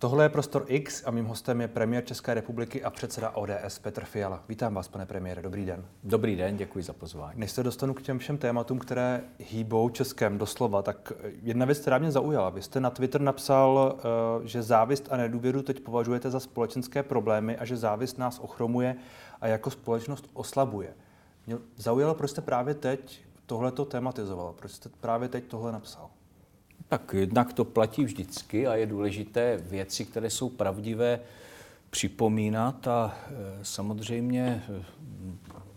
Tohle je Prostor X a mým hostem je premiér České republiky a předseda ODS Petr Fiala. Vítám vás, pane premiére, dobrý den. Dobrý den, děkuji za pozvání. Než se dostanu k těm všem tématům, které hýbou Českém doslova, tak jedna věc, která mě zaujala. Vy jste na Twitter napsal, eh, že závist a nedůvěru teď považujete za společenské problémy a že závist nás ochromuje a jako společnost oslabuje. Mě zaujalo, proč jste právě teď tohle to tematizoval, proč jste právě teď tohle napsal. Tak jednak to platí vždycky a je důležité věci, které jsou pravdivé, připomínat a e, samozřejmě e,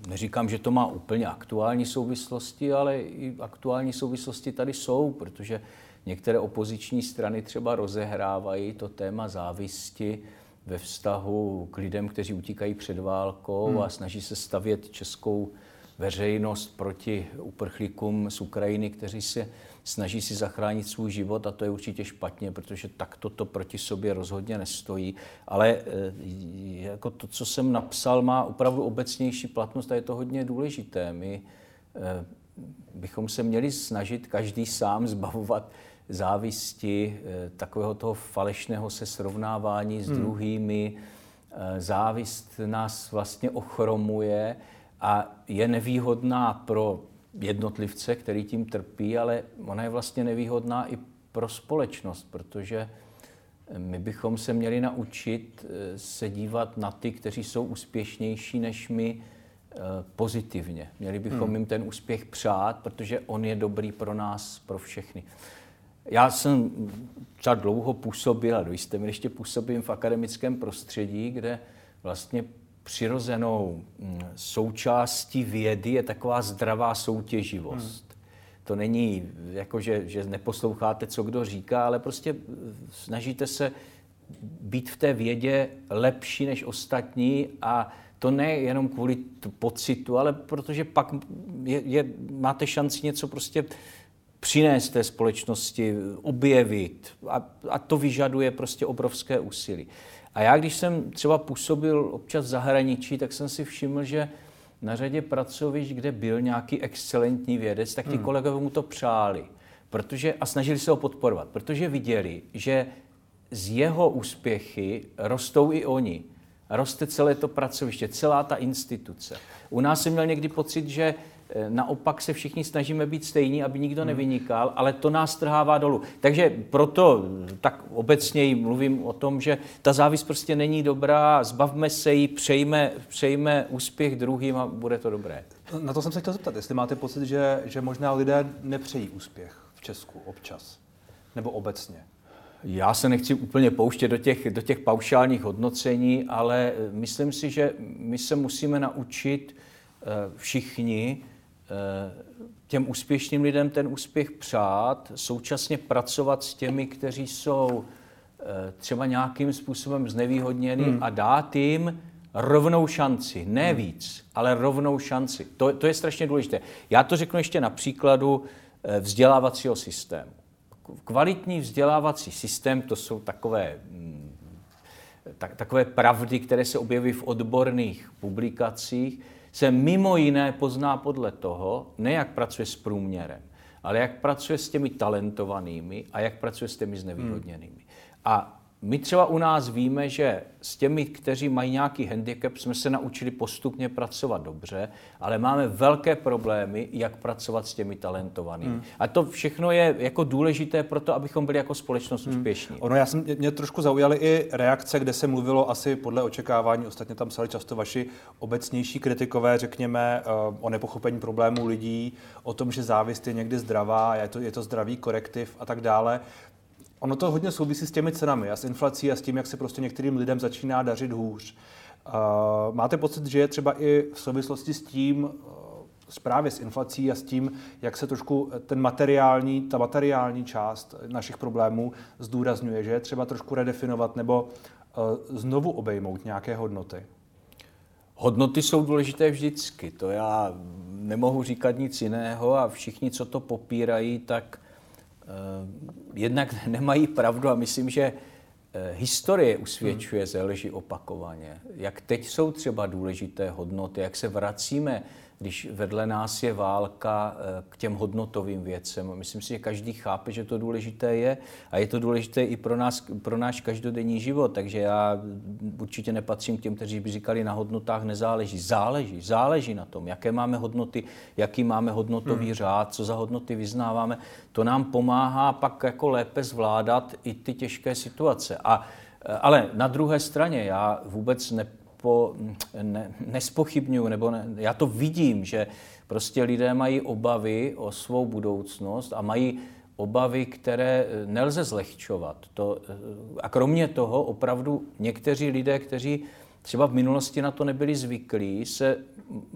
neříkám, že to má úplně aktuální souvislosti, ale i aktuální souvislosti tady jsou, protože některé opoziční strany třeba rozehrávají to téma závisti ve vztahu k lidem, kteří utíkají před válkou hmm. a snaží se stavět českou veřejnost proti uprchlíkům z Ukrajiny, kteří se snaží si zachránit svůj život a to je určitě špatně, protože takto to proti sobě rozhodně nestojí. Ale eh, jako to, co jsem napsal, má opravdu obecnější platnost a je to hodně důležité. My eh, bychom se měli snažit každý sám zbavovat závisti, eh, takového toho falešného se srovnávání s hmm. druhými. Závist nás vlastně ochromuje a je nevýhodná pro jednotlivce, který tím trpí, ale ona je vlastně nevýhodná i pro společnost, protože my bychom se měli naučit eh, se dívat na ty, kteří jsou úspěšnější než my, eh, pozitivně. Měli bychom hmm. jim ten úspěch přát, protože on je dobrý pro nás, pro všechny. Já jsem třeba dlouho působil, a do jisté ještě působím v akademickém prostředí, kde vlastně přirozenou mm, součástí vědy je taková zdravá soutěživost. Hmm. To není jako, že, že neposloucháte, co kdo říká, ale prostě snažíte se být v té vědě lepší než ostatní a to ne jenom kvůli pocitu, ale protože pak je, je, máte šanci něco prostě přinést té společnosti, objevit a, a to vyžaduje prostě obrovské úsilí. A já, když jsem třeba působil občas v zahraničí, tak jsem si všiml, že na řadě pracovišť, kde byl nějaký excelentní vědec, tak ti hmm. kolegové mu to přáli protože, a snažili se ho podporovat, protože viděli, že z jeho úspěchy rostou i oni. Roste celé to pracoviště, celá ta instituce. U nás jsem měl někdy pocit, že naopak se všichni snažíme být stejní, aby nikdo hmm. nevynikal, ale to nás trhává dolů. Takže proto tak obecněji mluvím o tom, že ta závis prostě není dobrá, zbavme se jí, přejme, přejme úspěch druhým a bude to dobré. Na to jsem se chtěl zeptat, jestli máte pocit, že, že možná lidé nepřejí úspěch v Česku občas, nebo obecně. Já se nechci úplně pouštět do těch, do těch paušálních hodnocení, ale myslím si, že my se musíme naučit eh, všichni Eh, těm úspěšným lidem ten úspěch přát, současně pracovat s těmi, kteří jsou eh, třeba nějakým způsobem znevýhodněni hmm. a dát jim rovnou šanci. Ne hmm. víc, ale rovnou šanci. To, to je strašně důležité. Já to řeknu ještě na příkladu eh, vzdělávacího systému. Kvalitní vzdělávací systém, to jsou takové, mm, tak, takové pravdy, které se objeví v odborných publikacích, se mimo jiné pozná podle toho, ne jak pracuje s průměrem, ale jak pracuje s těmi talentovanými a jak pracuje s těmi znevýhodněnými. Hmm. A my třeba u nás víme, že s těmi, kteří mají nějaký handicap, jsme se naučili postupně pracovat dobře, ale máme velké problémy, jak pracovat s těmi talentovanými. Hmm. A to všechno je jako důležité pro to, abychom byli jako společnost hmm. úspěšní. Ono, já jsem, mě trošku zaujaly i reakce, kde se mluvilo asi podle očekávání, ostatně tam psali často vaši obecnější kritikové, řekněme, eh, o nepochopení problémů lidí, o tom, že závist je někdy zdravá, je to, je to zdravý korektiv a tak dále. Ono to hodně souvisí s těmi cenami a s inflací a s tím, jak se prostě některým lidem začíná dařit hůř. Máte pocit, že je třeba i v souvislosti s tím, uh, právě s inflací a s tím, jak se trošku ten materiální, ta materiální část našich problémů zdůrazňuje, že je třeba trošku redefinovat nebo uh, znovu obejmout nějaké hodnoty? Hodnoty jsou důležité vždycky, to já nemohu říkat nic jiného a všichni, co to popírají, tak jednak nemají pravdu a myslím, že eh, historie usvědčuje ze lži opakovaně. Jak teď jsou třeba důležité hodnoty, jak se vracíme když vedle nás je válka eh, k těm hodnotovým věcem. Myslím si, že každý chápe, že to důležité je a je to důležité i pro, nás, pro náš každodenní život. Takže já určitě nepatřím k těm, kteří by říkali, na hodnotách nezáleží. Záleží, záleží na tom, jaké máme hodnoty, jaký máme hodnotový hmm. řád, co za hodnoty vyznáváme. To nám pomáhá pak jako lépe zvládat i ty těžké situace. A eh, ale na druhé straně já vůbec ne, po, ne, nespochybnuju, nebo ne, já to vidím, že prostě lidé mají obavy o svou budoucnost a mají obavy, které eh, nelze zlehčovat. To, eh, a kromě toho opravdu někteří lidé, kteří třeba v minulosti na to nebyli zvyklí, se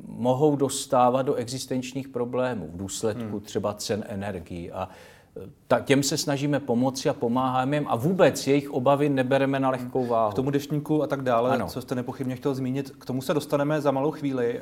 mohou dostávat do existenčních problémů v důsledku hmm. třeba cen energií. A ta, těm se snažíme pomoci a pomáháme jim a vůbec jejich obavy nebereme na lehkou váhu. K tomu deštníku a tak dále, ano. co jste nepochybně chtěl zmínit, k tomu se dostaneme za malou chvíli.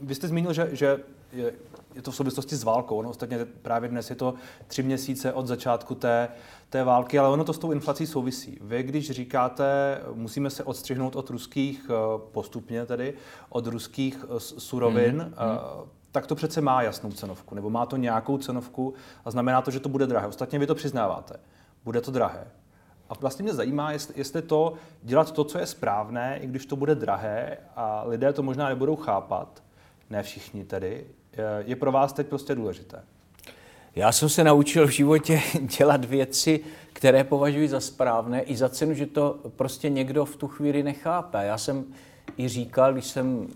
Vy jste zmínil, že, že je, je to v souvislosti s válkou. No, ostatně právě dnes je to tři měsíce od začátku té, té války, ale ono to s tou inflací souvisí. Vy, když říkáte, musíme se odstřihnout od ruských, eh, postupně tedy, od ruských eh, surovin, mm-hmm tak to přece má jasnou cenovku, nebo má to nějakou cenovku a znamená to, že to bude drahé. Ostatně vy to přiznáváte. Bude to drahé. A vlastně mě zajímá, jestli, to dělat to, co je správné, i když to bude drahé a lidé to možná nebudou chápat, ne všichni tedy, je pro vás teď prostě důležité. Já jsem se naučil v životě dělat věci, které považuji za správné, i za cenu, že to prostě někdo v tu chvíli nechápe. Já jsem i říkal, když jsem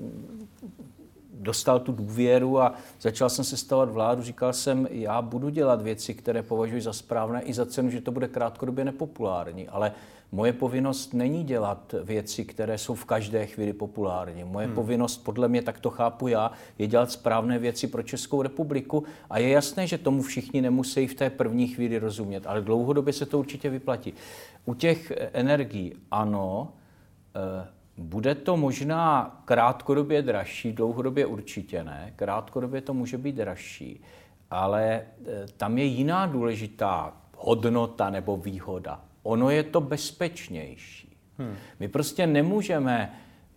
dostal tu důvěru a začal jsem se stavovat vládu. Říkal jsem, já budu dělat věci, které považuji za správné i za cenu, že to bude krátkodobě nepopulární, ale moje povinnost není dělat věci, které jsou v každé chvíli populární. Moje hmm. povinnost, podle mě, tak to chápu já, je dělat správné věci pro Českou republiku a je jasné, že tomu všichni nemusí v té první chvíli rozumět, ale dlouhodobě se to určitě vyplatí. U těch energií ano, eh, bude to možná krátkodobě dražší, dlouhodobě určitě ne. Krátkodobě to může být dražší, ale e, tam je jiná důležitá hodnota nebo výhoda. Ono je to bezpečnější. Hmm. My prostě nemůžeme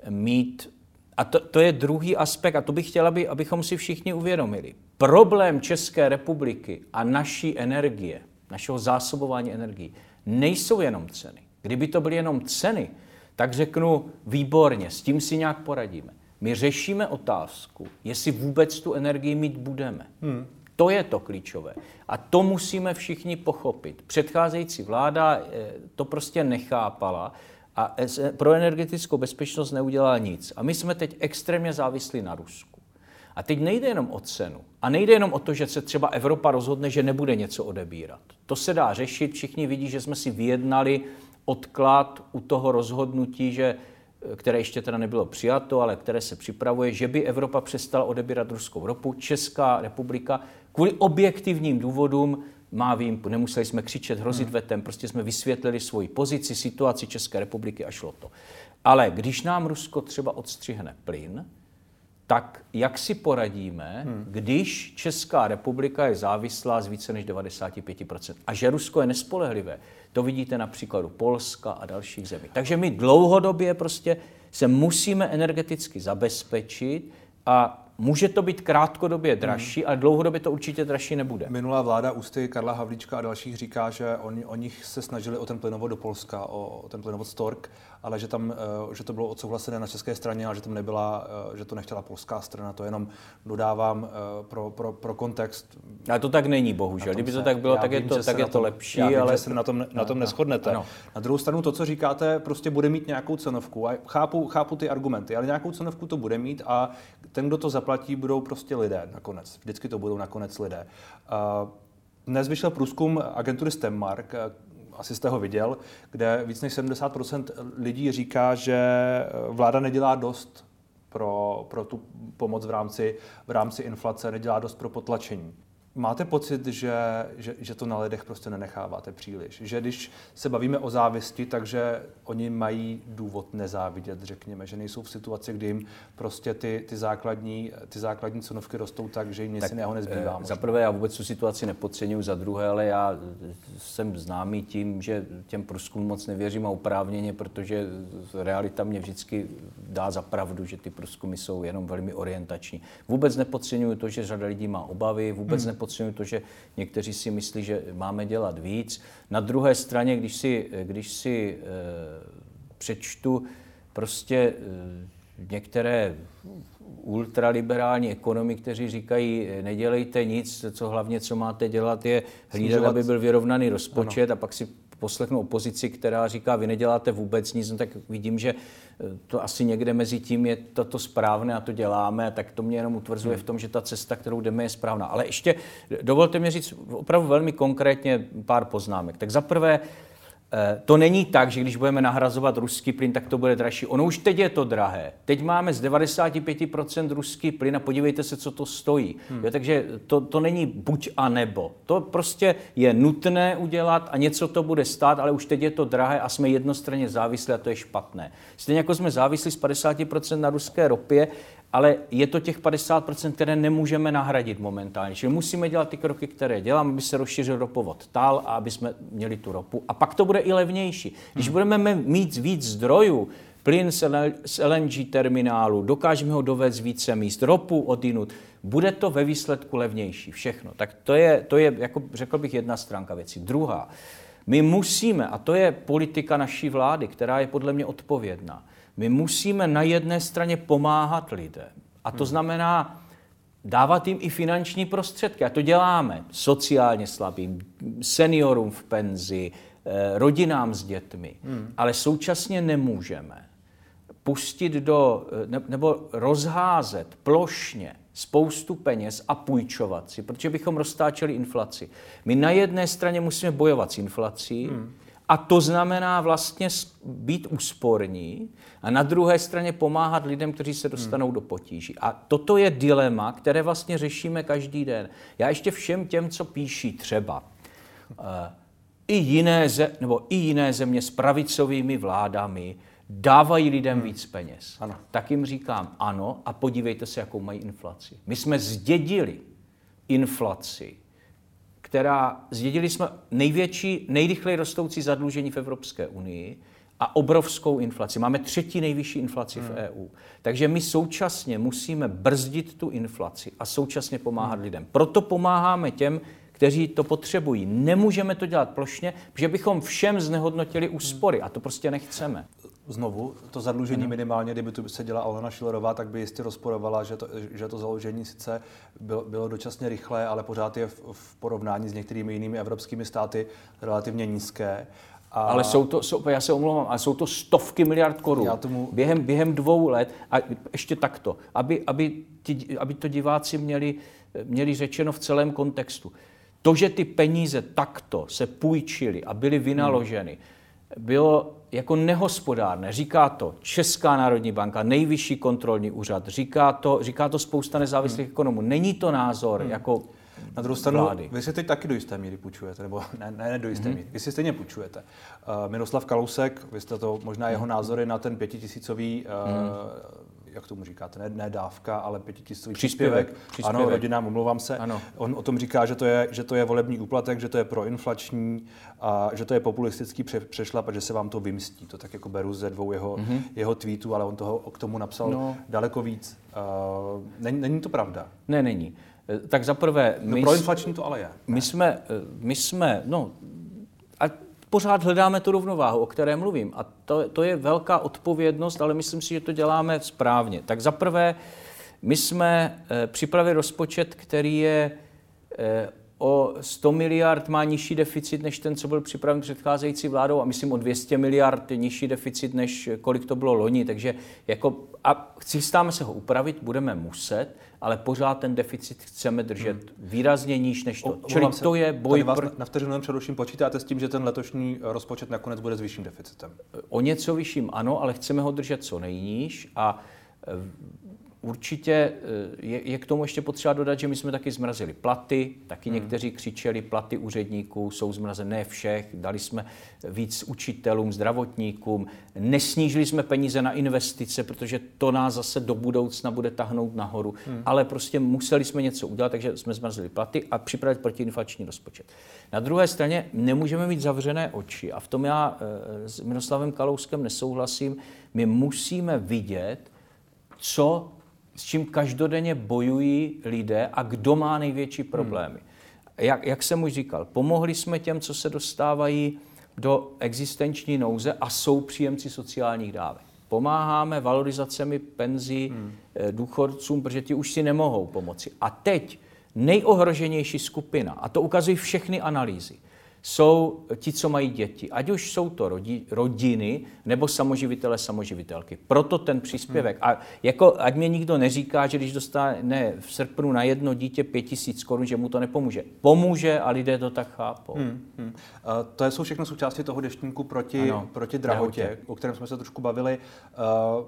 mít, a to, to je druhý aspekt, a to bych chtěla, aby, abychom si všichni uvědomili. Problém České republiky a naší energie, našeho zásobování energií, nejsou jenom ceny. Kdyby to byly jenom ceny, tak řeknu výborně, s tím si nějak poradíme. My řešíme otázku, jestli vůbec tu energii mít budeme. Hmm. To je to klíčové. A to musíme všichni pochopit. Předcházející vláda eh, to prostě nechápala a pro energetickou bezpečnost neudělala nic. A my jsme teď extrémně závislí na Rusku. A teď nejde jenom o cenu. A nejde jenom o to, že se třeba Evropa rozhodne, že nebude něco odebírat. To se dá řešit. Všichni vidí, že jsme si vyjednali odklad u toho rozhodnutí, že, které ještě teda nebylo přijato, ale které se připravuje, že by Evropa přestala odebírat ruskou ropu. Česká republika kvůli objektivním důvodům má výjimku. Nemuseli jsme křičet, hrozit hmm. vetem, prostě jsme vysvětlili svoji pozici, situaci České republiky a šlo to. Ale když nám Rusko třeba odstřihne plyn, tak jak si poradíme, hmm. když Česká republika je závislá z více než 95%? A že Rusko je nespolehlivé, to vidíte na příkladu Polska a dalších zemí. Takže my dlouhodobě prostě se musíme energeticky zabezpečit a Může to být krátkodobě dražší, hmm. ale dlouhodobě to určitě dražší nebude. Minulá vláda ústy Karla Havlíčka a dalších říká, že oni, o nich se snažili o ten plynovod do Polska, o, o ten plynovod Stork, ale že, tam, eh, že to bylo odsouhlasené na české straně, ale že tam nebyla, eh, že to nechtěla polská strana. To jenom dodávám eh, pro, pro, pro kontext. Ale to tak není, bohužel. Kdyby to tak bylo, tak, vím, je to, tak je to tom, lepší. Já vím, ale že se na tom, na tom neschodnete. No. Na druhou stranu to, co říkáte, prostě bude mít nějakou cenovku. A chápu, chápu ty argumenty, ale nějakou cenovku to bude mít a ten, kdo to zaplatí, budou prostě lidé nakonec. Vždycky to budou nakonec lidé. Dnes vyšel průzkum agentury Stemmark, asi jste ho viděl, kde víc než 70% lidí říká, že vláda nedělá dost pro, pro tu pomoc v rámci, v rámci inflace, nedělá dost pro potlačení. Máte pocit, že, že, že to na lidech prostě nenecháváte příliš? Že když se bavíme o závisti, takže oni mají důvod nezávidět, řekněme, že nejsou v situaci, kdy jim prostě ty, ty, základní, ty základní cenovky rostou tak, že jim nic jiného nezbývá. E, za prvé, já vůbec tu situaci nepodceňuji, za druhé, ale já jsem známý tím, že těm průzkumům moc nevěřím a oprávněně, protože realita mě vždycky dá za pravdu, že ty průzkumy jsou jenom velmi orientační. Vůbec nepodceňuji to, že řada lidí má obavy, vůbec hmm nepodceňuji to, že někteří si myslí, že máme dělat víc. Na druhé straně, když si, když si e, přečtu prostě e, některé ultraliberální ekonomy, kteří říkají, nedělejte nic, co hlavně, co máte dělat, je hlídat, aby byl vyrovnaný rozpočet ano. a pak si poslechnu opozici, která říká, vy neděláte vůbec nic, no tak vidím, že eh, to asi někde mezi tím je toto správné a to děláme, tak to mě jenom utvrzuje hmm. v tom, že ta cesta, kterou jdeme, je správná. Ale ještě dovolte mi říct opravdu velmi konkrétně pár poznámek. Tak za prvé, to není tak, že když budeme nahrazovat ruský plyn, tak to bude dražší. Ono už teď je to drahé. Teď máme z 95% ruský plyn a podívejte se, co to stojí. Hmm. Jo, takže to, to není buď a nebo. To prostě je nutné udělat a něco to bude stát, ale už teď je to drahé a jsme jednostranně závislí a to je špatné. Stejně jako jsme závislí z 50% na ruské ropě, ale je to těch 50%, které nemůžeme nahradit momentálně. Čili musíme dělat ty kroky, které děláme, aby se rozšířil ropovod TAL a aby jsme měli tu ropu. A pak to bude i levnější. Když hmm. budeme mít víc zdrojů, plyn z LNG terminálu, dokážeme ho dovést více míst, ropu odinut, bude to ve výsledku levnější, všechno. Tak to je, to je jako řekl bych, jedna stránka věci. Druhá, my musíme, a to je politika naší vlády, která je podle mě odpovědná, my musíme na jedné straně pomáhat lidem. A to hmm. znamená dávat jim i finanční prostředky. A to děláme sociálně slabým, seniorům v penzi, eh, rodinám s dětmi. Hmm. Ale současně nemůžeme pustit do, eh, nebo rozházet plošně spoustu peněz a půjčovat si, protože bychom roztáčeli inflaci. My na jedné straně musíme bojovat s inflací, hmm. A to znamená vlastně být úsporní a na druhé straně pomáhat lidem, kteří se dostanou hmm. do potíží. A toto je dilema, které vlastně řešíme každý den. Já ještě všem těm, co píší třeba uh, i jiné, ze, nebo i jiné země s pravicovými vládami, dávají lidem hmm. víc peněz. Ano. Tak jim říkám ano a podívejte se, jakou mají inflaci. My jsme zdědili inflaci která zdědili jsme největší, nejrychleji rostoucí zadlužení v Evropské unii a obrovskou inflaci. Máme třetí nejvyšší inflaci hmm. v EU. Takže my současně musíme brzdit tu inflaci a současně pomáhat hmm. lidem. Proto pomáháme těm, kteří to potřebují. Nemůžeme to dělat plošně, protože bychom všem znehodnotili úspory a to prostě nechceme znovu, to zadlužení ano. minimálně, kdyby tu se dělala Alena Šilerová, tak by jistě rozporovala, že to, že to založení sice bylo, bylo dočasně rychlé, ale pořád je v, v porovnání s některými jinými evropskými státy relativně nízké. A... Ale jsou to, jsou, já se omlouvám, ale jsou to stovky miliard korun tomu... během, během dvou let a ještě takto, aby, aby, ti, aby to diváci měli, měli řečeno v celém kontextu. To, že ty peníze takto se půjčily a byly vynaloženy, hmm bylo jako nehospodárné. Říká to Česká národní banka, nejvyšší kontrolní úřad, říká to, říká to spousta nezávislých hmm. ekonomů. Není to názor hmm. jako na druhou stranu, vlády. vy si teď taky do jisté míry půjčujete, nebo ne, ne, ne do jisté mm-hmm. míry, vy si stejně půjčujete. Uh, Miroslav Kalousek, vy jste to možná jeho názory na ten pětitisícový uh, mm jak tomu říkáte, ne, ne dávka, ale pětitisícový příspěvek. příspěvek. Ano, rodinám, omlouvám se. Ano. On o tom říká, že to, je, že to je volební úplatek, že to je proinflační a že to je populistický pře, přešlap a že se vám to vymstí. To tak jako beru ze dvou jeho, mm-hmm. jeho tweetů, ale on toho k tomu napsal no. daleko víc. Uh, není, není to pravda? Ne, není. Eh, tak za prvé... No, my proinflační to ale je. My jsme, eh, my jsme, no, a pořád hledáme tu rovnováhu, o které mluvím. A to, to je velká odpovědnost, ale myslím si, že to děláme správně. Tak za prvé, my jsme e, připravili rozpočet, který je e, o 100 miliard má nižší deficit než ten, co byl připraven předcházející vládou a myslím o 200 miliard nižší deficit, než kolik to bylo loni. Takže jako, a chystáme se ho upravit, budeme muset, ale pořád ten deficit chceme držet hmm. výrazně níž než to. O, Čili se, to je boj... Vás pr... na vteřinu především počítáte s tím, že ten letošní rozpočet nakonec bude s vyšším deficitem? O něco vyšším ano, ale chceme ho držet co nejníž a Určitě eh, je, je k tomu ještě potřeba dodat, že my jsme taky zmrazili platy, taky hmm. někteří křičeli, platy úředníků jsou zmrazené všech, dali jsme víc učitelům, zdravotníkům, nesnížili jsme peníze na investice, protože to nás zase do budoucna bude tahnout nahoru, hmm. ale prostě museli jsme něco udělat, takže jsme zmrazili platy a připravit protiinflační rozpočet. Na druhé straně nemůžeme mít zavřené oči a v tom já eh, s Miroslavem Kalouskem nesouhlasím. My musíme vidět, co s čím každodenně bojují lidé a kdo má největší hmm. problémy. Hmm. Jak, jak jsem už říkal, pomohli jsme těm, co se dostávají do existenční nouze a jsou příjemci sociálních dávek. Pomáháme valorizacemi penzí hmm. Eh, důchodcům, protože ti už si nemohou pomoci. A teď nejohroženější skupina, a to ukazují všechny analýzy, jsou ti, co mají děti. Ať už jsou to rodi, rodiny nebo samoživitele, samoživitelky. Proto ten příspěvek. Hmm. A jako, ať mě nikdo neříká, že když dostane v srpnu na jedno dítě 5000 korun, že mu to nepomůže. Pomůže a lidé to tak chápou. Hmm. Hmm. Uh, to jsou všechno součástí toho deštníku proti, proti drahotě, drahotě, o kterém jsme se trošku bavili. Uh,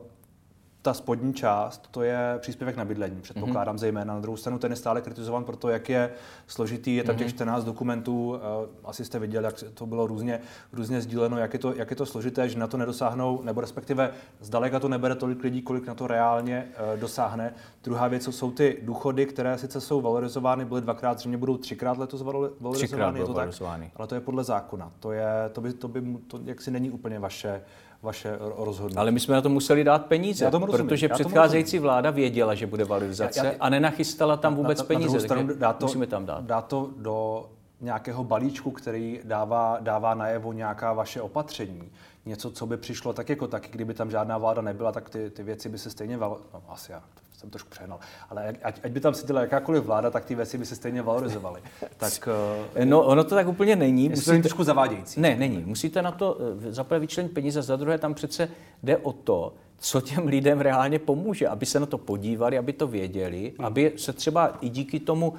ta spodní část, to je příspěvek na bydlení, předpokládám mm-hmm. zejména. Na druhou stranu ten je stále kritizovan pro to, jak je složitý, je tam mm-hmm. těch 14 dokumentů, uh, asi jste viděli, jak to bylo různě, různě sdíleno, jak je, to, jak je to složité, že na to nedosáhnou, nebo respektive zdaleka to nebere tolik lidí, kolik na to reálně uh, dosáhne. Druhá věc jsou ty důchody, které sice jsou valorizovány, byly dvakrát, zřejmě budou třikrát letos valorizovány, třikrát je to tak, ale to je podle zákona. To, je, to by, to by to jaksi není úplně vaše vaše rozhodnutí. Ale my jsme na to museli dát peníze, já tomu rozumím, protože já předcházející rozumím. vláda věděla, že bude valorizace já, já, a nenachystala tam vůbec na, na, peníze. Na stranu dá to, musíme tam dát. Dá to do nějakého balíčku, který dává, dává najevo nějaká vaše opatření. Něco, co by přišlo tak jako taky, kdyby tam žádná vláda nebyla, tak ty, ty věci by se stejně val... no, asi já jsem trošku přehnal, ale ať, ať by tam seděla jakákoliv vláda, tak ty věci by se stejně valorizovaly. tak, eh, no, ono to tak úplně není. Musíte, to trošku zavádějící. Ne, není. Musíte na to eh, zaprvé vyčlenit peníze, za druhé tam přece jde o to, co těm lidem reálně pomůže, aby se na to podívali, aby to věděli, hmm. aby se třeba i díky tomu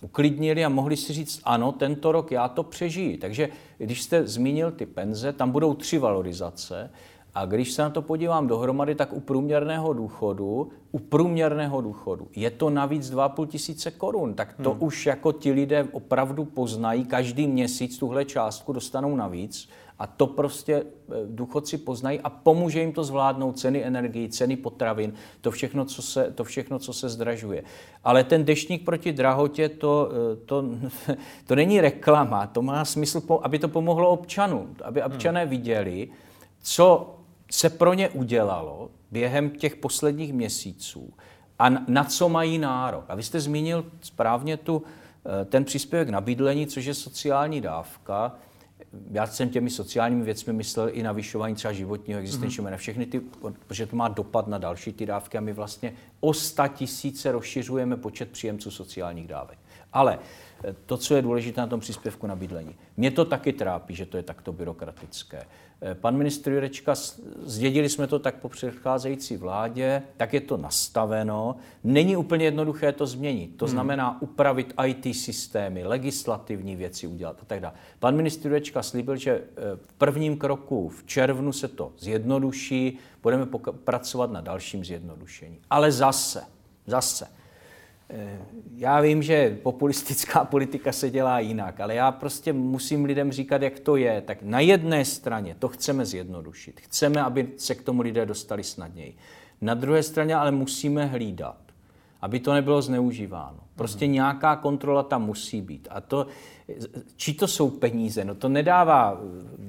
uklidnili a mohli si říct, ano, tento rok já to přežiji. Takže když jste zmínil ty penze, tam budou tři valorizace. A když se na to podívám dohromady, tak u průměrného důchodu, u průměrného důchodu je to navíc 2,5 tisíce korun. Tak to hmm. už jako ti lidé opravdu poznají, každý měsíc tuhle částku dostanou navíc a to prostě eh, důchodci poznají a pomůže jim to zvládnout ceny energii, ceny potravin, to všechno, co se, to všechno, co se zdražuje. Ale ten deštník proti drahotě, to, eh, to, to není reklama, to má smysl, aby to pomohlo občanům, aby občané viděli, co se pro ně udělalo během těch posledních měsíců a na co mají nárok. A vy jste zmínil správně tu, eh, ten příspěvek na bydlení, což je sociální dávka. Já jsem těmi sociálními věcmi myslel i navyšování třeba životního existenčního mm-hmm. na všechny ty, protože to má dopad na další ty dávky a my vlastně o 100 tisíce rozšiřujeme počet příjemců sociálních dávek. Ale eh, to, co je důležité na tom příspěvku na bydlení. Mě to taky trápí, že to je takto byrokratické. Eh, pan ministr Jurečka, zdědili jsme to tak po předcházející vládě, tak je to nastaveno. Není úplně jednoduché to změnit. To hmm. znamená upravit IT systémy, legislativní věci udělat a tak dále. Pan ministr Jurečka slíbil, že eh, v prvním kroku v červnu se to zjednoduší, budeme pracovat na dalším zjednodušení. Ale zase, zase, já vím, že populistická politika se dělá jinak, ale já prostě musím lidem říkat, jak to je. Tak na jedné straně to chceme zjednodušit. Chceme, aby se k tomu lidé dostali snadněji. Na druhé straně ale musíme hlídat, aby to nebylo zneužíváno. Prostě hmm. nějaká kontrola tam musí být. A to, či to jsou peníze? No to nedává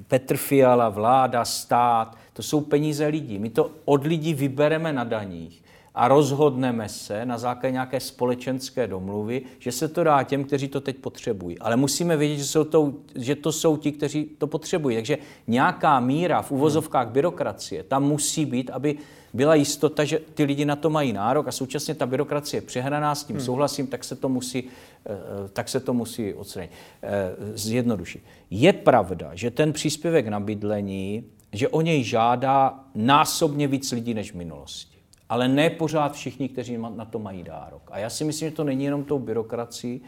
Petr Fiala, vláda, stát, to jsou peníze lidí. My to od lidí vybereme na daních a rozhodneme se na základě nějaké společenské domluvy, že se to dá těm, kteří to teď potřebují. Ale musíme vědět, že, jsou to, že to jsou ti, kteří to potřebují. Takže nějaká míra v uvozovkách byrokracie tam musí být, aby byla jistota, že ty lidi na to mají nárok a současně ta byrokracie je přehraná, s tím hmm. souhlasím, tak se to musí, eh, tak se to musí odstranit, eh, zjednodušit. Je pravda, že ten příspěvek na bydlení, že o něj žádá násobně víc lidí než v minulosti ale ne pořád všichni, kteří na to mají dárok. A já si myslím, že to není jenom tou byrokracií,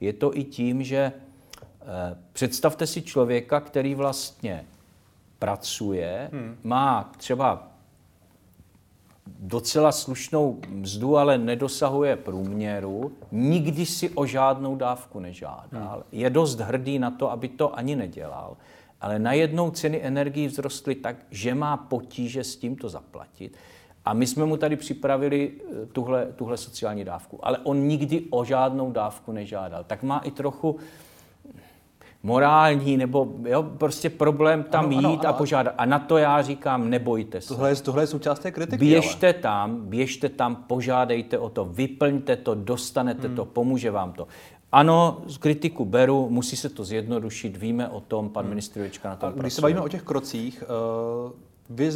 je to i tím, že eh, představte si člověka, který vlastně pracuje, hmm. má třeba docela slušnou mzdu, ale nedosahuje průměru, nikdy si o žádnou dávku nežádal. Hmm. Je dost hrdý na to, aby to ani nedělal. Ale najednou ceny energií vzrostly tak, že má potíže s tím to zaplatit. A my jsme mu tady připravili eh, tuhle, tuhle sociální dávku. Ale on nikdy o žádnou dávku nežádal. Tak má i trochu morální, nebo jo, prostě problém tam ano, jít ano, ano. a požádat. A na to já říkám, nebojte se. Tohle je, tohle je součást té kritiky. Běžte ale. tam, běžte tam, požádejte o to, vyplňte to, dostanete hmm. to, pomůže vám to. Ano, z kritiku beru, musí se to zjednodušit, víme o tom, pan hmm. ministr Jurečka na tom Když se bavíme o těch krocích, uh, vy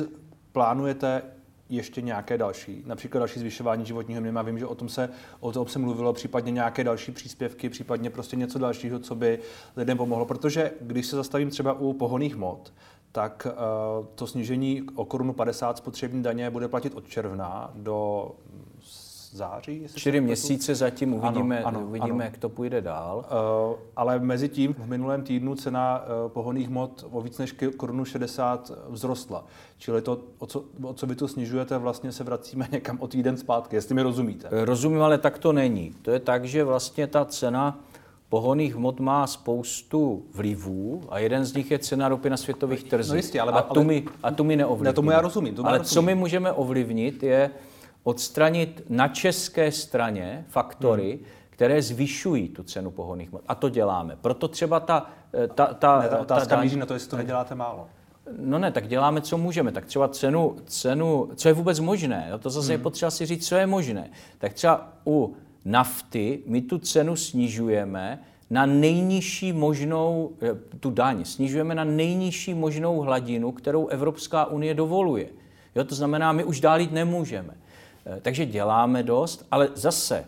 plánujete ještě nějaké další, například další zvyšování životního minima. Vím, že o tom se, o tom se mluvilo, případně nějaké další příspěvky, případně prostě něco dalšího, co by lidem pomohlo. Protože když se zastavím třeba u pohoných mod, tak uh, to snížení o korunu 50 spotřební daně bude platit od června do září. Čtyři měsíce zatím uvidíme, ano, ano, uvidíme ano. jak to půjde dál. Uh, ale mezi tím v minulém týdnu cena uh, pohoných hmot o víc než korunu 60 vzrostla. Čili to, o co, o co vy to snižujete, vlastně se vracíme někam o týden zpátky, jestli mi rozumíte. Eh, rozumím, ale tak to není. To je tak, že vlastně ta cena pohoných hmot má spoustu vlivů a jeden z nich je cena ropy na světových trzích. No jistě, ale, a, tu my, a tu my neovlivníme. Ne, tomu já rozumím. Tomu ale já rozumím. co my můžeme ovlivnit je, odstranit na české straně faktory, hmm. které zvyšují tu cenu pohonných hmot. A to děláme. Proto třeba ta... Eh, ta, ta, ne, ta otázka ta míří na to, jestli to neděláte málo. No ne, tak děláme, co můžeme. Tak třeba cenu, cenu co je vůbec možné, jo? to zase hmm. je potřeba si říct, co je možné. Tak třeba u nafty my tu cenu snižujeme na nejnižší možnou, eh, tu daň, snižujeme na nejnižší možnou hladinu, kterou Evropská unie dovoluje. Jo, to znamená, my už dál jít nemůžeme. Eh, takže děláme dost, ale zase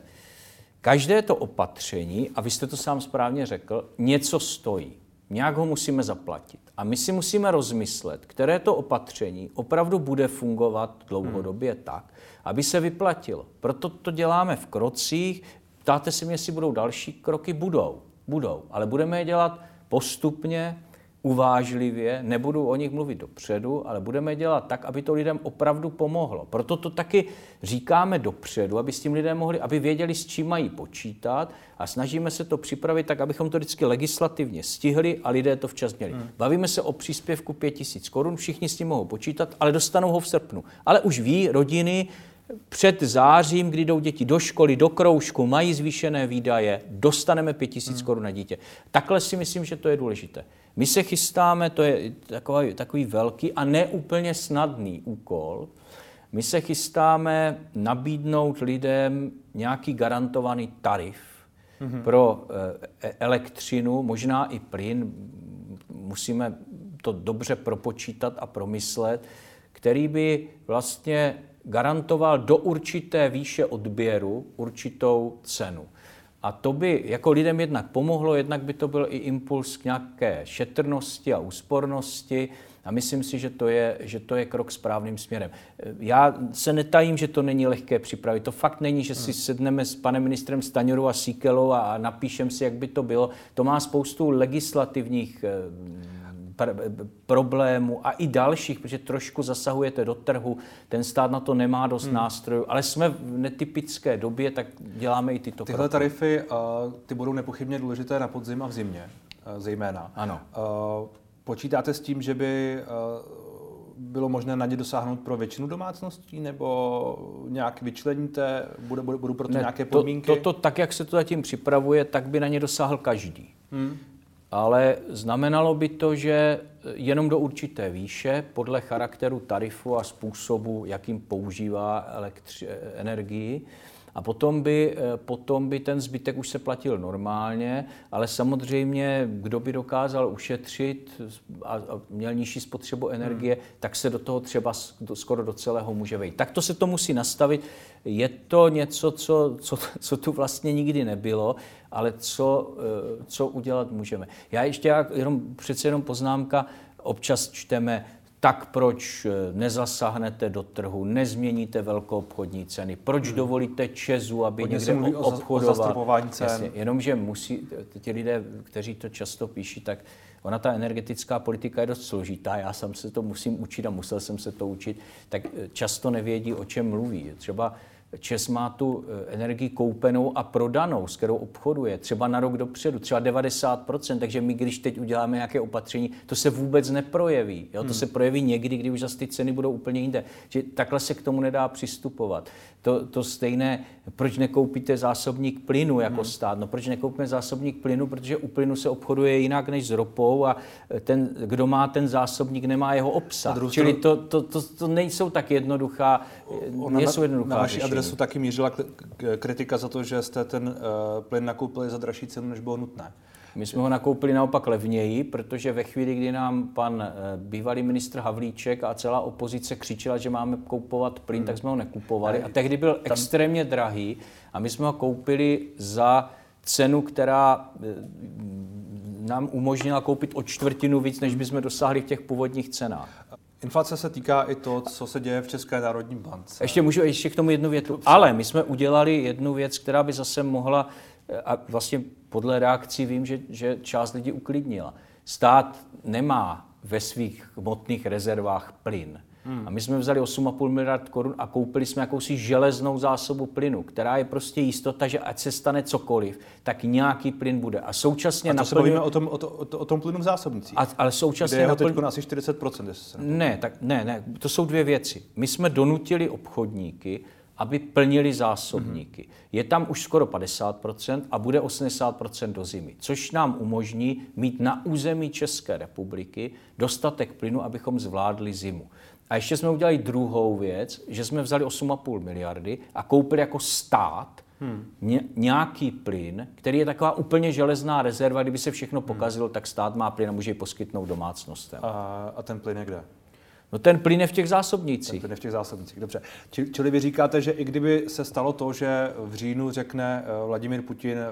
každé to opatření, a vy jste to sám správně řekl, něco stojí. Nějak ho musíme zaplatit. A my si musíme rozmyslet, které to opatření opravdu bude fungovat dlouhodobě hmm. tak, aby se vyplatilo. Proto to děláme v krocích. Ptáte si mě, jestli budou další kroky? Budou. Budou. Ale budeme je dělat postupně, uvážlivě, nebudu o nich mluvit dopředu, ale budeme dělat tak, aby to lidem opravdu pomohlo. Proto to taky říkáme dopředu, aby s tím lidé mohli, aby věděli, s čím mají počítat a snažíme se to připravit tak, abychom to vždycky legislativně stihli a lidé to včas měli. Hmm. Bavíme se o příspěvku 5000 korun, všichni s tím mohou počítat, ale dostanou ho v srpnu. Ale už ví rodiny, před zářím, kdy jdou děti do školy, do kroužku, mají zvýšené výdaje, dostaneme 5000 hmm. korun na dítě. Takhle si myslím, že to je důležité. My se chystáme, to je takový, takový velký a neúplně snadný úkol, my se chystáme nabídnout lidem nějaký garantovaný tarif mm-hmm. pro e, elektřinu, možná i plyn, musíme to dobře propočítat a promyslet, který by vlastně garantoval do určité výše odběru určitou cenu. A to by jako lidem jednak pomohlo, jednak by to byl i impuls k nějaké šetrnosti a úspornosti. A myslím si, že to, je, že to je krok správným směrem. Já se netajím, že to není lehké připravit. To fakt není, že si hmm. sedneme s panem ministrem Staňurou a Síkelou a napíšem si, jak by to bylo. To má spoustu legislativních eh, pr- problémů a i dalších, protože trošku zasahujete do trhu, ten stát na to nemá dost hmm. nástrojů, ale jsme v netypické době, tak děláme i tyto Tyhle kroky. tarify, uh, ty budou nepochybně důležité na podzim a v zimě, uh, zejména. Ano. Uh, počítáte s tím, že by bylo možné na ně dosáhnout pro většinu domácností, nebo nějak vyčleníte, bude, bude, budou pro to ne, nějaké podmínky? To, to, to, tak, jak se to zatím připravuje, tak by na ně dosáhl každý. Hmm ale znamenalo by to, že jenom do určité výše, podle charakteru tarifu a způsobu, jakým používá elektři- energii, a potom by, eh, potom by ten zbytek už se platil normálně, ale samozřejmě, kdo by dokázal ušetřit a, měl nižší spotřebu energie, hmm. tak se do toho třeba skoro do celého může vejít. Tak to se to musí nastavit. Je to něco, co, co, co tu vlastně nikdy nebylo, ale co, eh, co udělat můžeme. Já ještě jenom, přece jenom poznámka, občas čteme, tak proč eh, nezasáhnete do trhu, nezměníte velkou obchodní ceny, proč hmm. dovolíte Česu, aby Hodně někde obchodoval. O cen. Jasně, jenomže musí, ti lidé, kteří to často píší, tak ona ta energetická politika je dost složitá, já sám se to musím učit a musel jsem se to učit, tak často nevědí, o čem mluví. Třeba Čes má tu eh, energii koupenou a prodanou, s kterou obchoduje, třeba na rok dopředu, třeba 90%, takže my, když teď uděláme nějaké opatření, to se vůbec neprojeví. Jo? To hmm. se projeví někdy, kdy už zase ty ceny budou úplně jinde. Že takhle se k tomu nedá přistupovat. To, to stejné, proč nekoupíte zásobník plynu jako hmm. stát? No proč nekoupíme zásobník plynu? Protože u plynu se obchoduje jinak než s ropou a ten, kdo má ten zásobník, nemá jeho obsah. Čili to, to, to, to nejsou tak jednoduchá, nejsou jednoduchá na, na vaší adresu taky mířila kritika za to, že jste ten uh, plyn nakoupili za dražší cenu, než bylo nutné. My jsme ho nakoupili naopak levněji, protože ve chvíli, kdy nám pan eh, bývalý ministr Havlíček a celá opozice křičela, že máme koupovat plyn, hmm. tak jsme ho nekupovali. A tehdy byl Tam... extrémně drahý a my jsme ho koupili za cenu, která eh, nám umožnila koupit o čtvrtinu víc, než bychom dosáhli v těch původních cenách. Inflace se týká i to, co se děje v České národní bance. Ještě můžu ještě k tomu jednu větu. Ale my jsme udělali jednu věc, která by zase mohla, eh, a vlastně podle reakcí vím, že, že část lidí uklidnila. Stát nemá ve svých hmotných rezervách plyn. Hmm. A my jsme vzali 8,5 miliard korun a koupili jsme jakousi železnou zásobu plynu, která je prostě jistota, že ať se stane cokoliv, tak nějaký plyn bude. A současně a to naplňuje... se bavíme o tom, o, to, o, to, o tom plynu v zásobnicích. A, ale současně... Je naplň... asi 40%. Se ne, tak ne, ne, to jsou dvě věci. My jsme donutili obchodníky, aby plnili zásobníky. Mm-hmm. Je tam už skoro 50% a bude 80% do zimy, což nám umožní mít na území České republiky dostatek plynu, abychom zvládli zimu. A ještě jsme udělali druhou věc, že jsme vzali 8,5 miliardy a koupili jako stát hmm. nějaký plyn, který je taková úplně železná rezerva, kdyby se všechno hmm. pokazilo, hmm. tak stát má plyn a může ji poskytnout domácnostem. A, a ten plyn je kde? No ten plyn je v těch zásobnících. Ten plyn je v těch zásobnících, dobře. Čili vy říkáte, že i kdyby se stalo to, že v říjnu řekne eh, Vladimír Putin, eh,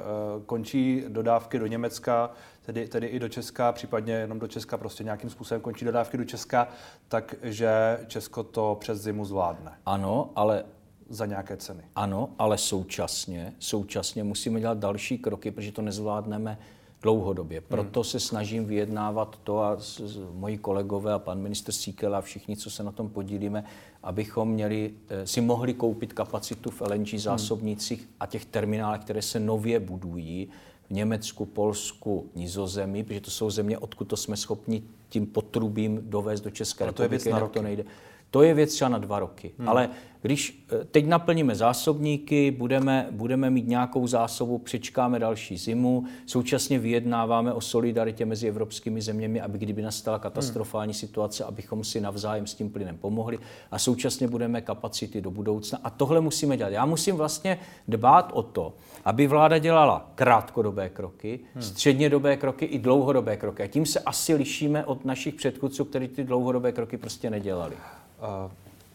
končí dodávky do Německa, tedy, tedy i do Česka, případně jenom do Česka, prostě nějakým způsobem končí dodávky do Česka, takže Česko to přes zimu zvládne. Ano, ale za nějaké ceny. Ano, ale současně, současně musíme dělat další kroky, protože to nezvládneme dlouhodobě. Hmm. Proto hmm. se snažím vyjednávat to a s, s, moji kolegové a pan minister Síkel a všichni, co se na tom podílíme, abychom měli, eh, si mohli koupit kapacitu v LNG zásobnících hmm. a těch terminálech, které se nově budují v Německu, Polsku, Nizozemí, protože to jsou země, odkud to jsme schopni tím potrubím dovést do České republiky, jinak to nejde. To je věc třeba na dva roky. Hmm. Ale když eh, teď naplníme zásobníky, budeme, budeme mít nějakou zásobu, přečkáme další zimu, současně vyjednáváme o solidaritě mezi evropskými zeměmi, aby kdyby nastala katastrofální hmm. situace, abychom si navzájem s tím plynem pomohli a současně budeme kapacity do budoucna. A tohle musíme dělat. Já musím vlastně dbát o to, aby vláda dělala krátkodobé kroky, hmm. střednědobé kroky i dlouhodobé kroky. A tím se asi lišíme od našich předchůdců, kteří ty dlouhodobé kroky prostě nedělali. Uh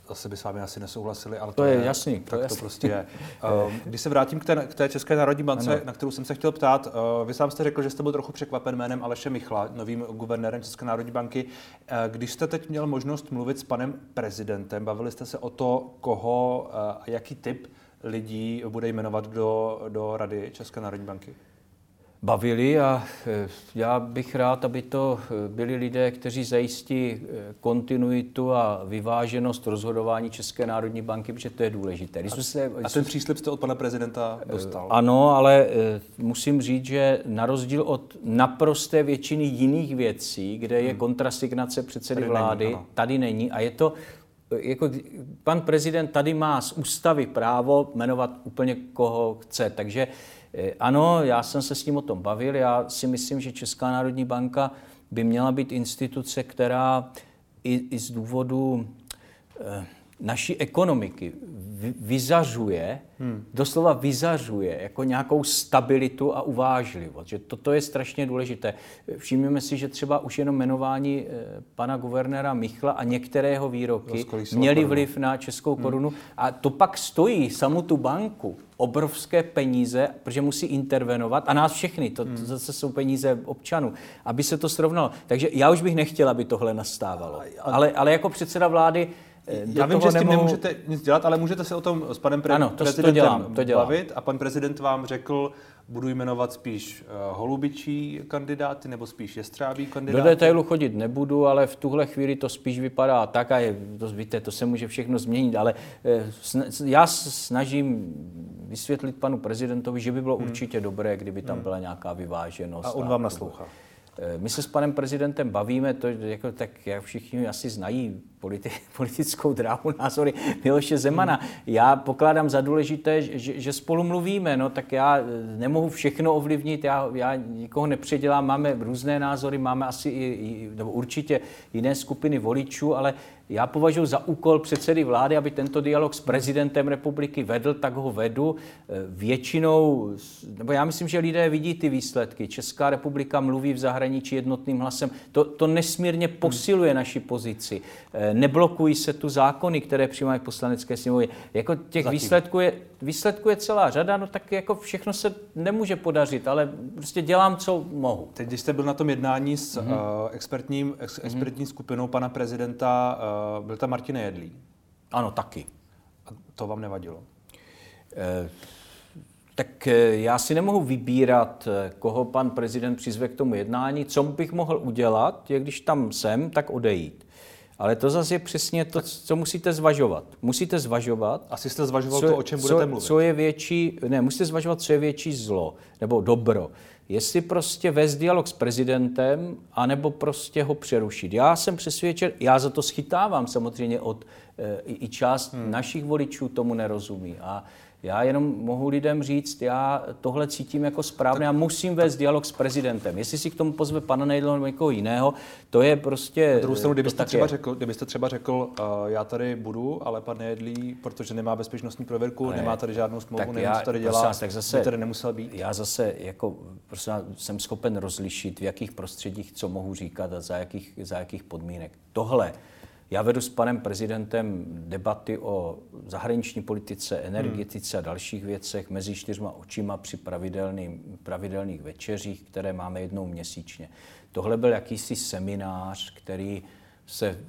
zase by s vámi asi nesouhlasili, ale to, to je, je jasný. Tak to, jasný. to prostě je. Ehm, když se vrátím k té, k té České národní bance, ano. na kterou jsem se chtěl ptát, eh, vy sám jste řekl, že jste byl trochu překvapen jménem Aleše Michla, novým guvernérem České národní banky. Eh, když jste teď měl možnost mluvit s panem prezidentem, bavili jste se o to, koho eh, a jaký typ lidí bude jmenovat do, do Rady České národní banky? Bavili a e, já bych rád, aby to e, byli lidé, kteří zajistí e, kontinuitu a vyváženost rozhodování České národní banky, protože to je důležité. Když a, se, a ten příslip jste od pana prezidenta dostal? Ano, ale musím říct, že na rozdíl od naprosté většiny jiných věcí, kde je hmm. kontrasignace předsedy tady vlády, není, tady není a je to jako pan prezident tady má z ústavy právo jmenovat úplně koho chce, takže Eh, ano, já jsem se s ním o tom bavil. Já si myslím, že Česká národní banka by měla být instituce, která i, i z důvodu eh, naší ekonomiky vyzařuje, hmm. doslova vyzařuje jako nějakou stabilitu a uvážlivost. Že toto je strašně důležité. Všimněme si, že třeba už jenom jmenování eh, pana guvernéra Michla a některého výroky měli vliv na českou hmm. korunu a to pak stojí samu tu banku obrovské peníze, protože musí intervenovat a nás všechny, to, to hmm. zase jsou peníze občanů, aby se to srovnalo. Takže já už bych nechtěl, aby tohle nastávalo. Ale, ale jako předseda vlády já vím, že s tím nemohu... nemůžete nic dělat, ale můžete se o tom s panem pre- ano, to prezidentem to dělám, to dělám. bavit a pan prezident vám řekl, Budu jmenovat spíš uh, holubičí kandidáty nebo spíš jestřábí kandidáty? Do detailu chodit nebudu, ale v tuhle chvíli to spíš vypadá tak a je, to, víte, to se může všechno změnit, ale uh, já snažím vysvětlit panu prezidentovi, že by bylo hmm. určitě dobré, kdyby tam hmm. byla nějaká vyváženost. A on vám naslouchá. Eh, my se s panem prezidentem bavíme, to jako, tak jak všichni asi znají politi- politickou dráhu, názory Miloše Zemana. Já pokládám za důležité, že, že spolu mluvíme, no tak já eh, nemohu všechno ovlivnit, já, já nikoho nepředělám, máme různé názory, máme asi i, i, nebo určitě jiné skupiny voličů, ale já považuji za úkol předsedy vlády, aby tento dialog s prezidentem republiky vedl, tak ho vedu. Eh, většinou, nebo já myslím, že lidé vidí ty výsledky. Česká republika mluví v zahraničí jednotným hlasem. To, to nesmírně posiluje naši pozici. Eh, neblokují se tu zákony, které přijímají poslanecké sněmovny. Jako těch výsledků je, výsledků je celá řada, no tak jako všechno se nemůže podařit, ale prostě dělám, co mohu. Teď, když jste byl na tom jednání s mm-hmm. uh, expertním, ex, expertní mm-hmm. skupinou pana prezidenta, uh, byl tam Martin Jedlí. Ano, taky. A to vám nevadilo? Uh, tak já si nemohu vybírat, koho pan prezident přizve k tomu jednání. Co bych mohl udělat, je když tam jsem, tak odejít. Ale to zase je přesně to, co musíte zvažovat. Musíte zvažovat. Asi jste zvažoval co, to, o čem budete co, mluvit. Co je větší, ne, musíte zvažovat, co je větší zlo nebo dobro. Jestli prostě vést dialog s prezidentem, anebo prostě ho přerušit. Já jsem přesvědčen, já za to schytávám samozřejmě od, e, i část hmm. našich voličů tomu nerozumí. A já jenom mohu lidem říct, já tohle cítím jako správně a musím vést dialog s prezidentem. Jestli si k tomu pozve pana Nejdla nebo někoho jiného, to je prostě... Na druhou stranu, kdybyste, třeba je. řekl, kdybyste třeba řekl, uh, já tady budu, ale pan Nejedlí, protože nemá bezpečnostní prověrku, ne, nemá tady žádnou smlouvu, nevím, co tady dělá, tak zase, tady nemusel být. Já zase jako, prostě jsem schopen rozlišit, v jakých prostředích co mohu říkat a za jakých, za jakých podmínek. Tohle já vedu s panem prezidentem debaty o zahraniční politice, energetice hmm. a dalších věcech mezi čtyřma očima při pravidelných večeřích, které máme jednou měsíčně. Tohle byl jakýsi seminář, který se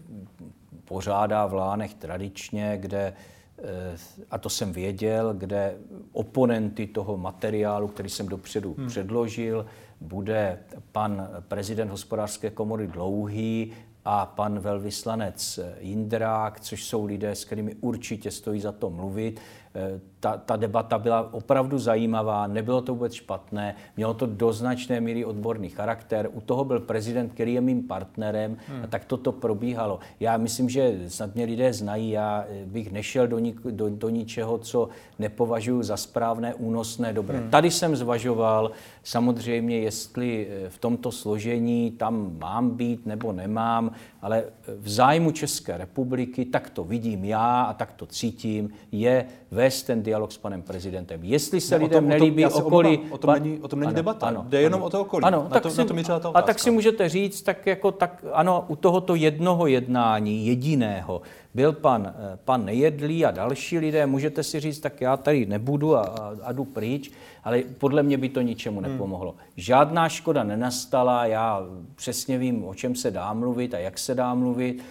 pořádá v Lánech tradičně, kde eh, a to jsem věděl, kde oponenty toho materiálu, který jsem dopředu hmm. předložil, bude pan prezident hospodářské komory Dlouhý, a pan velvyslanec Jindrák, což jsou lidé, s kterými určitě stojí za to mluvit. Eh, ta, ta debata byla opravdu zajímavá, nebylo to vůbec špatné, mělo to do značné míry odborný charakter. U toho byl prezident, který je mým partnerem hmm. a tak toto probíhalo. Já myslím, že snad mě lidé znají, já eh, bych nešel do, nik, do, do ničeho, co nepovažuji za správné, únosné, dobré. Hmm. Tady jsem zvažoval samozřejmě, jestli eh, v tomto složení tam mám být nebo nemám, ale v zájmu České republiky, tak to vidím já a tak to cítím, je vést ten dialog s panem prezidentem. Jestli se no, lidem tom, nelíbí o tom, okolí... O tom, není, o tom není ano, debata, ano, jde jenom ano, o to okolí. Ano, na, tak to, si, na to ta otázka. A tak si můžete říct, tak jako tak, ano, u tohoto jednoho jednání, jediného, byl pan, eh, pan Nejedlý a další lidé, můžete si říct, tak já tady nebudu a, a, a jdu pryč, ale podle mě by to ničemu hmm. nepomohlo. Hmm. Žádná škoda nenastala, já přesně vím, o čem se dá mluvit a jak se dá mluvit.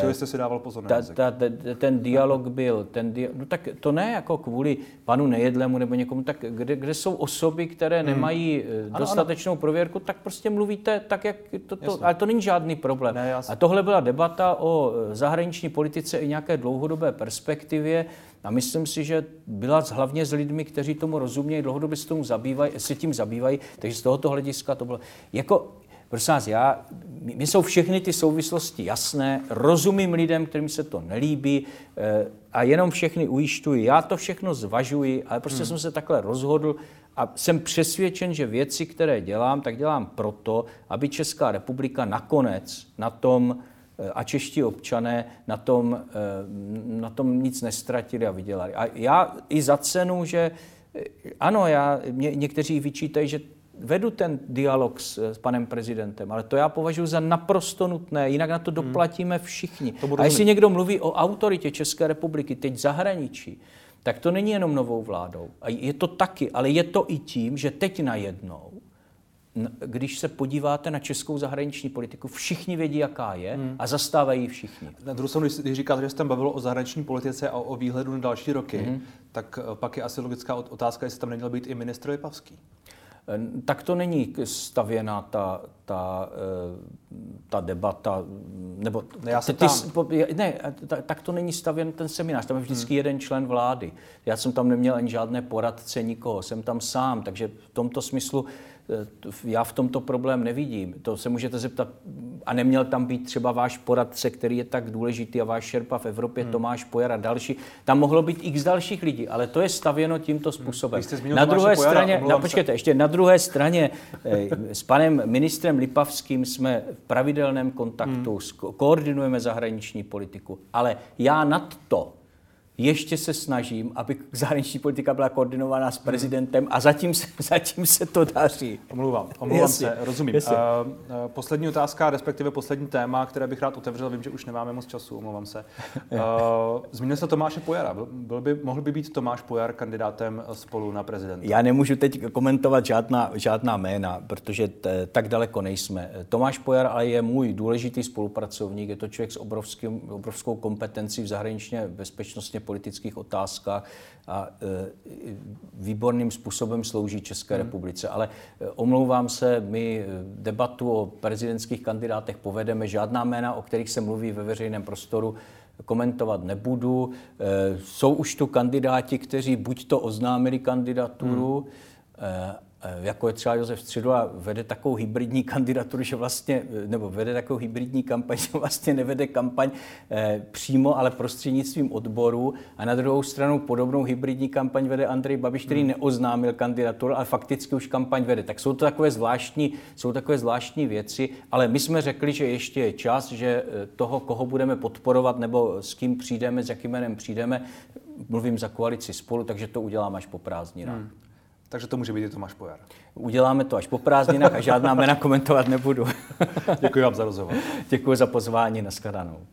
Čili jste si dával pozor na ta, ta, ta, Ten dialog byl, ten dia, no tak to ne jako kvůli panu Nejedlému nebo někomu, tak kde, kde jsou osoby, které hmm. nemají ano, dostatečnou ano. prověrku, tak prostě mluvíte tak, jak to, to ale to není žádný problém. Ne, a tohle byla debata o zahraniční politice i nějaké dlouhodobé perspektivě. A myslím si, že byla hlavně s lidmi, kteří tomu rozumějí, dlouhodobě se, tomu zabývají, se tím zabývají, takže z tohoto hlediska to bylo. Jako Prosím vás, já, mi jsou všechny ty souvislosti jasné, rozumím lidem, kterým se to nelíbí eh, a jenom všechny ujišťuji. Já to všechno zvažuji, ale prostě hmm. jsem se takhle rozhodl a jsem přesvědčen, že věci, které dělám, tak dělám proto, aby Česká republika nakonec na tom eh, a čeští občané na tom, eh, na tom nic nestratili a vydělali. A já i za cenu, že ano, já, mě, někteří vyčítají, že vedu ten dialog s, s panem prezidentem, ale to já považuji za naprosto nutné, jinak na to hmm. doplatíme všichni. To a jestli někdo mluví o autoritě České republiky teď v zahraničí, tak to není jenom novou vládou. A je to taky, ale je to i tím, že teď najednou když se podíváte na českou zahraniční politiku, všichni vědí, jaká je hmm. a zastávají všichni. Na druhou stranu, když říkáte, že jste tam bavilo o zahraniční politice a o výhledu na další roky, hmm. tak eh, pak je asi logická otázka, jestli tam neměl být i ministr Lipavský. Eh, tak to není stavěná ta, ta, eh, ta debata, nebo ne, já ty, ty, ne, tak to není stavěn ten seminář, tam je vždycky hmm. jeden člen vlády. Já jsem tam neměl ani žádné poradce, nikoho, jsem tam sám, takže v tomto smyslu Eh, já v tomto problém nevidím. To se můžete zeptat, a neměl tam být třeba váš poradce, který je tak důležitý a váš šerpa v Evropě, hmm. Tomáš Pojar a další. Tam mohlo být x dalších lidí, ale to je stavěno tímto hmm. způsobem. Hmm. Na druhé Pojara, straně, na, počkejte, ještě na druhé straně eh, s panem ministrem Lipavským jsme v pravidelném kontaktu, hmm. koordinujeme zahraniční politiku, ale já nad to ještě se snažím, aby zahraniční politika byla koordinovaná s prezidentem a zatím se, zatím se to daří. Omlouvám, omlouvám jasně, se, rozumím. Jasně. Uh, poslední otázka, respektive poslední téma, které bych rád otevřel, vím, že už nemáme moc času, omlouvám se. Uh, zmínil se Tomáše Pojara. Byl by, mohl by být Tomáš Pojar kandidátem spolu na prezidenta? Já nemůžu teď komentovat žádná, žádná jména, protože t, tak daleko nejsme. Tomáš Pojar ale je můj důležitý spolupracovník, je to člověk s obrovským, obrovskou kompetencí v zahraničně bezpečnostně politických otázkách a e, výborným způsobem slouží České hmm. republice. Ale e, omlouvám se, my e, debatu o prezidentských kandidátech povedeme, žádná jména, o kterých se mluví ve veřejném prostoru, komentovat nebudu. Jsou už tu kandidáti, kteří buď to oznámili kandidaturu, hmm jako je třeba Josef Středula, vede takovou hybridní kandidaturu, že vlastně, eh, nebo vede takovou hybridní kampaň, že vlastně nevede kampaň eh, přímo, ale prostřednictvím odboru. A na druhou stranu podobnou hybridní kampaň vede Andrej Babiš, který hmm. neoznámil kandidaturu, ale fakticky už kampaň vede. Tak jsou to takové zvláštní, jsou takové zvláštní věci, ale my jsme řekli, že ještě je čas, že toho, koho budeme podporovat, nebo s kým přijdeme, s jakým jménem přijdeme, mluvím za koalici spolu, takže to uděláme až po prázdninách. Hmm. Takže to může být i Tomáš Pojar. Uděláme to až po prázdninách a žádná jména komentovat nebudu. Děkuji vám za rozhovor. Děkuji za pozvání, nashledanou.